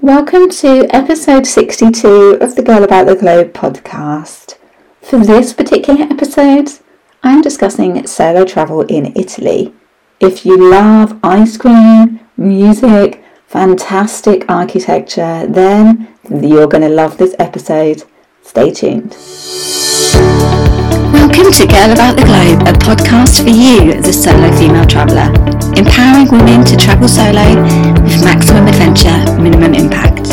Welcome to episode 62 of the Girl About the Globe podcast. For this particular episode, I'm discussing solo travel in Italy. If you love ice cream, music, fantastic architecture, then you're going to love this episode. Stay tuned. Welcome to Girl About the Globe, a podcast for you, the solo female traveller, empowering women to travel solo with maximum adventure, minimum impact.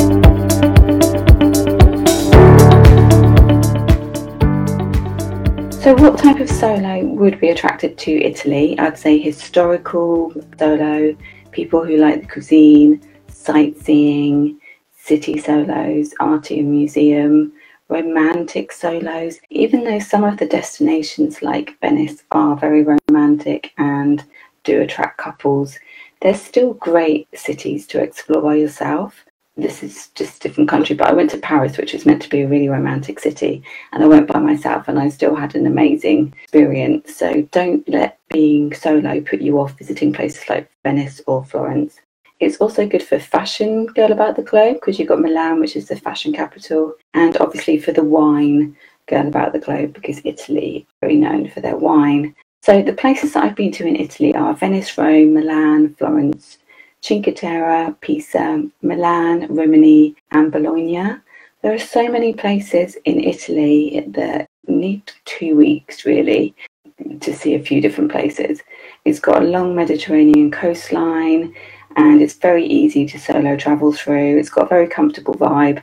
So, what type of solo would be attracted to Italy? I'd say historical solo, people who like the cuisine, sightseeing, city solos, art and museum, romantic solos. Even though some of the destinations like Venice are very romantic and do attract couples, they're still great cities to explore by yourself. This is just a different country, but I went to Paris, which is meant to be a really romantic city, and I went by myself and I still had an amazing experience. So don't let being solo put you off visiting places like Venice or Florence. It's also good for fashion girl about the globe because you've got Milan, which is the fashion capital, and obviously for the wine girl about the globe because Italy is very known for their wine. So the places that I've been to in Italy are Venice, Rome, Milan, Florence, Cinque Terre, Pisa, Milan, Rimini, and Bologna. There are so many places in Italy that need two weeks really to see a few different places. It's got a long Mediterranean coastline and it's very easy to solo travel through. It's got a very comfortable vibe.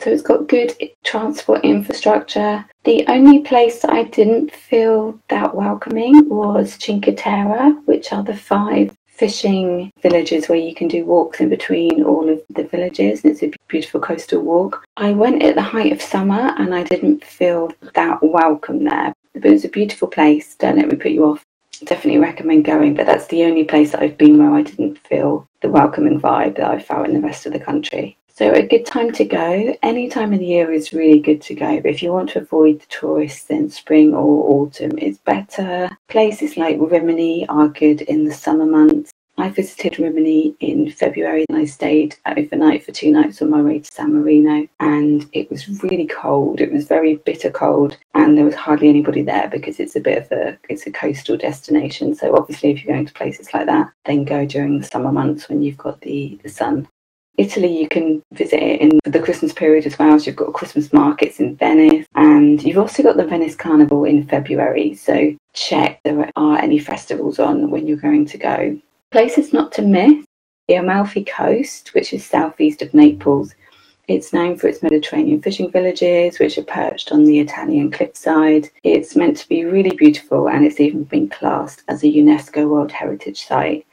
So it's got good transport infrastructure. The only place I didn't feel that welcoming was Cinque Terre, which are the five fishing villages where you can do walks in between all of the villages. And it's a beautiful coastal walk. I went at the height of summer and I didn't feel that welcome there. But it was a beautiful place. Don't let me put you off definitely recommend going, but that's the only place that I've been where I didn't feel the welcoming vibe that I felt in the rest of the country. So a good time to go. Any time of the year is really good to go. But if you want to avoid the tourists, then spring or autumn is better. Places like Rimini are good in the summer months. I visited Rimini in February and I stayed overnight for two nights on my way to San Marino and it was really cold. It was very bitter cold and there was hardly anybody there because it's a bit of a it's a coastal destination. So obviously if you're going to places like that, then go during the summer months when you've got the, the sun. Italy, you can visit it in the Christmas period as well. So you've got Christmas markets in Venice, and you've also got the Venice Carnival in February. So check there are any festivals on when you're going to go. Places not to miss the Amalfi Coast, which is southeast of Naples. It's known for its Mediterranean fishing villages, which are perched on the Italian cliffside. It's meant to be really beautiful and it's even been classed as a UNESCO World Heritage Site.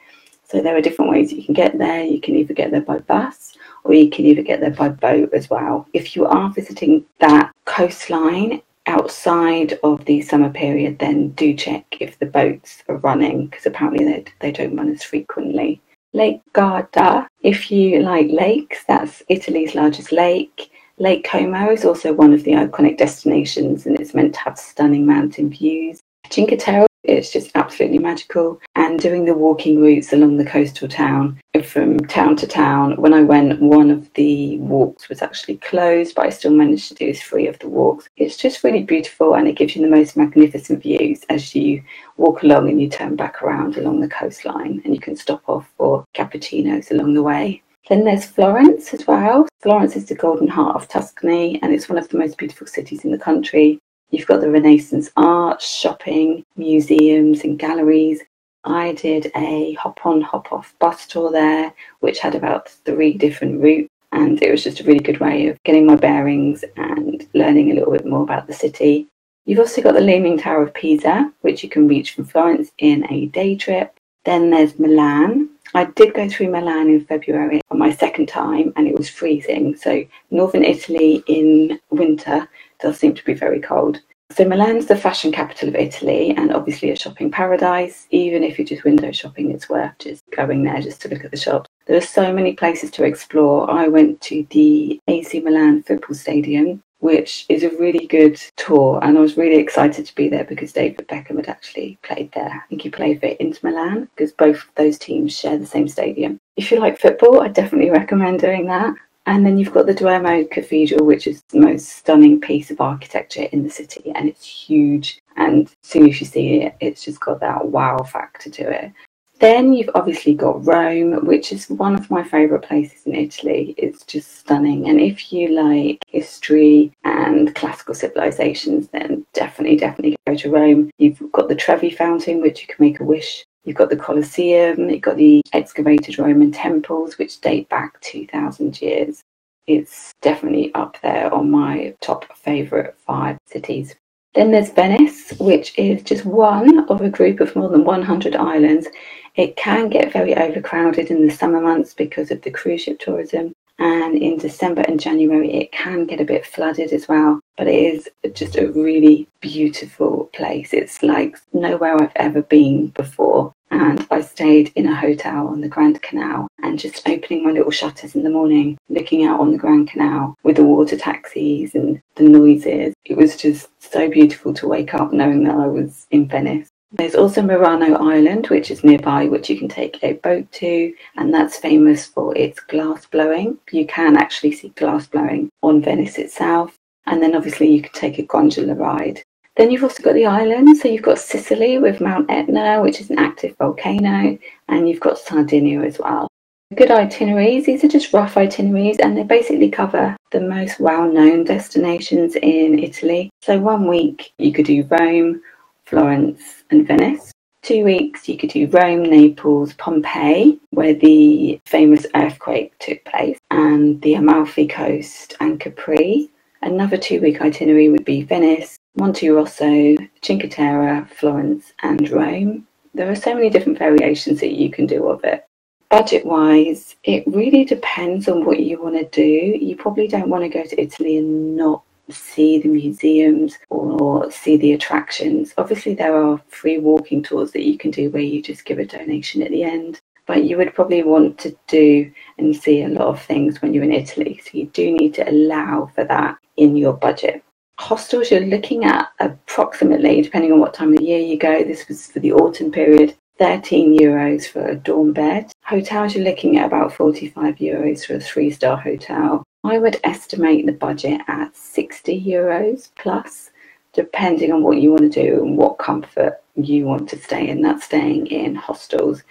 So there are different ways you can get there. You can either get there by bus or you can either get there by boat as well. If you are visiting that coastline, outside of the summer period, then do check if the boats are running because apparently they, they don't run as frequently. Lake Garda, if you like lakes, that's Italy's largest lake. Lake Como is also one of the iconic destinations and it's meant to have stunning mountain views. Cinque Terre it's just absolutely magical. And doing the walking routes along the coastal town, from town to town. When I went, one of the walks was actually closed, but I still managed to do three of the walks. It's just really beautiful and it gives you the most magnificent views as you walk along and you turn back around along the coastline and you can stop off for cappuccinos along the way. Then there's Florence as well. Florence is the golden heart of Tuscany and it's one of the most beautiful cities in the country. You've got the Renaissance art, shopping, museums, and galleries. I did a hop on, hop off bus tour there, which had about three different routes. And it was just a really good way of getting my bearings and learning a little bit more about the city. You've also got the Leaning Tower of Pisa, which you can reach from Florence in a day trip. Then there's Milan. I did go through Milan in February on my second time and it was freezing. So, northern Italy in winter does seem to be very cold. So Milan's the fashion capital of Italy and obviously a shopping paradise. Even if you're just window shopping, it's worth just going there just to look at the shops. There are so many places to explore. I went to the AC Milan football stadium, which is a really good tour, and I was really excited to be there because David Beckham had actually played there. I think he played for Inter Milan because both those teams share the same stadium. If you like football, I definitely recommend doing that. And then you've got the Duomo Cathedral, which is the most stunning piece of architecture in the city, and it's huge. And as soon as you see it, it's just got that wow factor to it. Then you've obviously got Rome, which is one of my favourite places in Italy. It's just stunning. And if you like history and classical civilizations, then definitely, definitely go to Rome. You've got the Trevi Fountain, which you can make a wish. You've got the Colosseum, you've got the excavated Roman temples, which date back 2,000 years. It's definitely up there on my top favourite five cities. Then there's Venice, which is just one of a group of more than 100 islands. It can get very overcrowded in the summer months because of the cruise ship tourism. And in December and January, it can get a bit flooded as well. But it is just a really beautiful place. It's like nowhere I've ever been before. And I stayed in a hotel on the Grand Canal and just opening my little shutters in the morning, looking out on the Grand Canal with the water taxis and the noises. It was just so beautiful to wake up knowing that I was in Venice. There's also Murano Island, which is nearby, which you can take a boat to, and that's famous for its glass blowing. You can actually see glass blowing on Venice itself, and then obviously you can take a gondola ride. Then you've also got the islands. So you've got Sicily with Mount Etna, which is an active volcano, and you've got Sardinia as well. Good itineraries. These are just rough itineraries, and they basically cover the most well known destinations in Italy. So, one week you could do Rome, Florence, and Venice. Two weeks you could do Rome, Naples, Pompeii, where the famous earthquake took place, and the Amalfi Coast and Capri. Another two week itinerary would be Venice, Monterosso, Cinque Terre, Florence, and Rome. There are so many different variations that you can do of it. Budget wise, it really depends on what you want to do. You probably don't want to go to Italy and not see the museums or see the attractions. Obviously, there are free walking tours that you can do where you just give a donation at the end. But you would probably want to do and see a lot of things when you're in Italy. So you do need to allow for that in your budget hostels you're looking at approximately, depending on what time of the year you go, this was for the autumn period, 13 euros for a dorm bed. Hotels you're looking at about 45 euros for a three star hotel. I would estimate the budget at 60 euros plus, depending on what you want to do and what comfort you want to stay in. That's staying in hostels.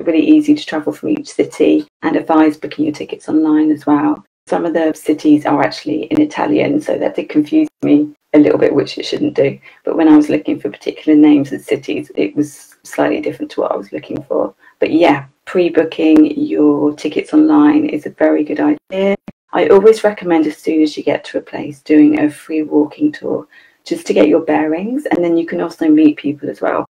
Really easy to travel from each city and advise booking your tickets online as well. Some of the cities are actually in Italian, so that did confuse me a little bit, which it shouldn't do. But when I was looking for particular names of cities, it was slightly different to what I was looking for. But yeah, pre booking your tickets online is a very good idea. I always recommend as soon as you get to a place doing a free walking tour just to get your bearings, and then you can also meet people as well.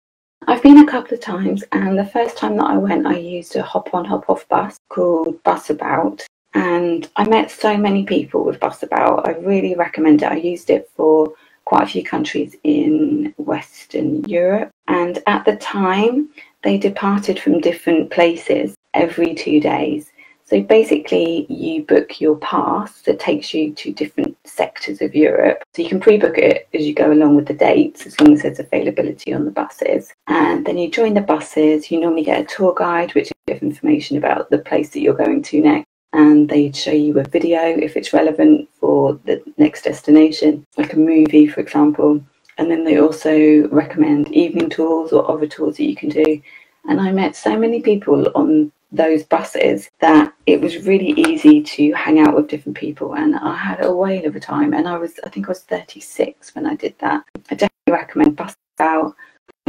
I've been a couple of times, and the first time that I went, I used a hop on, hop off bus called Busabout and I met so many people with Busabout. I really recommend it. I used it for quite a few countries in Western Europe, and at the time, they departed from different places every two days. So basically, you book your pass that takes you to different sectors of Europe. So you can pre book it as you go along with the dates, as long as there's availability on the buses. And then you join the buses. You normally get a tour guide, which gives information about the place that you're going to next and they'd show you a video if it's relevant for the next destination, like a movie, for example. And then they also recommend evening tours or other tours that you can do. And I met so many people on those buses that it was really easy to hang out with different people. And I had a whale of a time. And I was, I think I was 36 when I did that. I definitely recommend bus out.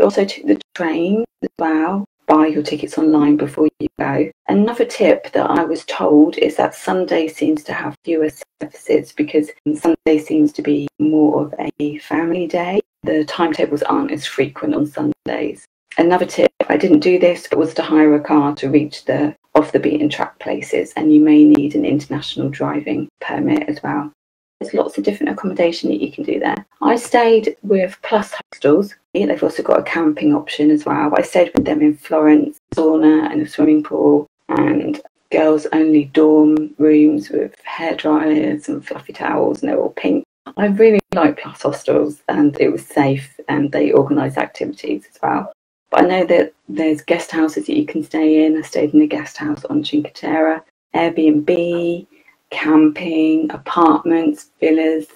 Also took the train as well buy your tickets online before you go. Another tip that I was told is that Sunday seems to have fewer services because Sunday seems to be more of a family day. The timetables aren't as frequent on Sundays. Another tip, I didn't do this, but was to hire a car to reach the off the beaten track places, and you may need an international driving permit as well. There's lots of different accommodation that you can do there. I stayed with Plus Hostels. They've also got a camping option as well. I stayed with them in Florence, sauna and a swimming pool, and girls only dorm rooms with hair dryers and fluffy towels, and they're all pink. I really like Plus Hostels, and it was safe, and they organise activities as well. But I know that there's guest houses that you can stay in. I stayed in a guest house on Cinque Terre, Airbnb, camping, apartments, villas.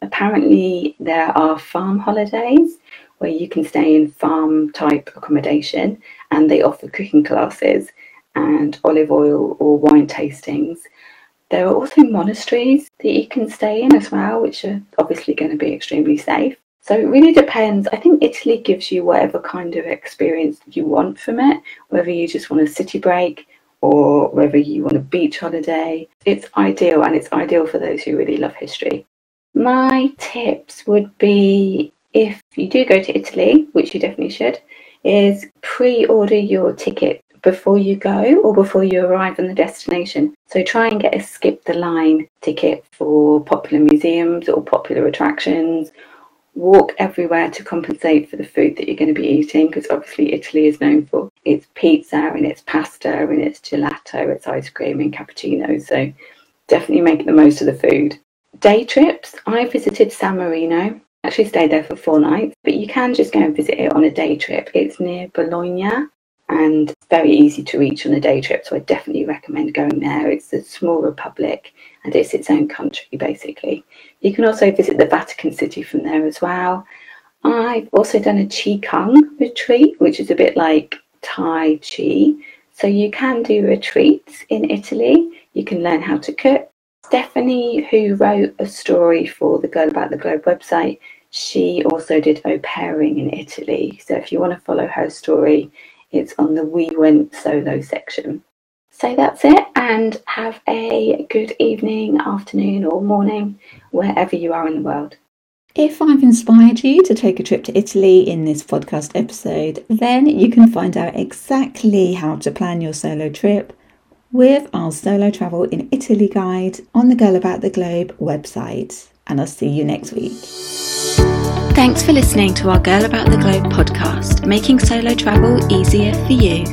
Apparently, there are farm holidays where you can stay in farm type accommodation and they offer cooking classes and olive oil or wine tastings. There are also monasteries that you can stay in as well, which are obviously going to be extremely safe. So it really depends. I think Italy gives you whatever kind of experience you want from it, whether you just want a city break or whether you want a beach holiday. It's ideal and it's ideal for those who really love history. My tips would be if you do go to Italy, which you definitely should, is pre order your ticket before you go or before you arrive on the destination. So try and get a skip the line ticket for popular museums or popular attractions. Walk everywhere to compensate for the food that you're going to be eating because obviously Italy is known for its pizza and its pasta and its gelato, its ice cream and cappuccino. So definitely make the most of the food. Day trips. I visited San Marino actually stayed there for four nights, but you can just go and visit it on a day trip. It's near Bologna and very easy to reach on a day trip, so I definitely recommend going there. It's a small republic and it's its own country basically. You can also visit the Vatican City from there as well. I've also done a Qi Kung retreat, which is a bit like Tai Chi. So you can do retreats in Italy. You can learn how to cook, Stephanie, who wrote a story for the Girl About the Globe website, she also did au pairing in Italy. So if you want to follow her story, it's on the We Went Solo section. So that's it, and have a good evening, afternoon, or morning, wherever you are in the world. If I've inspired you to take a trip to Italy in this podcast episode, then you can find out exactly how to plan your solo trip with our solo travel in Italy guide on the Girl About the Globe website. And I'll see you next week. Thanks for listening to our Girl About the Globe podcast, making solo travel easier for you.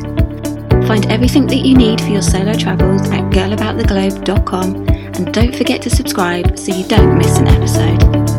Find everything that you need for your solo travels at girlabouttheglobe.com and don't forget to subscribe so you don't miss an episode.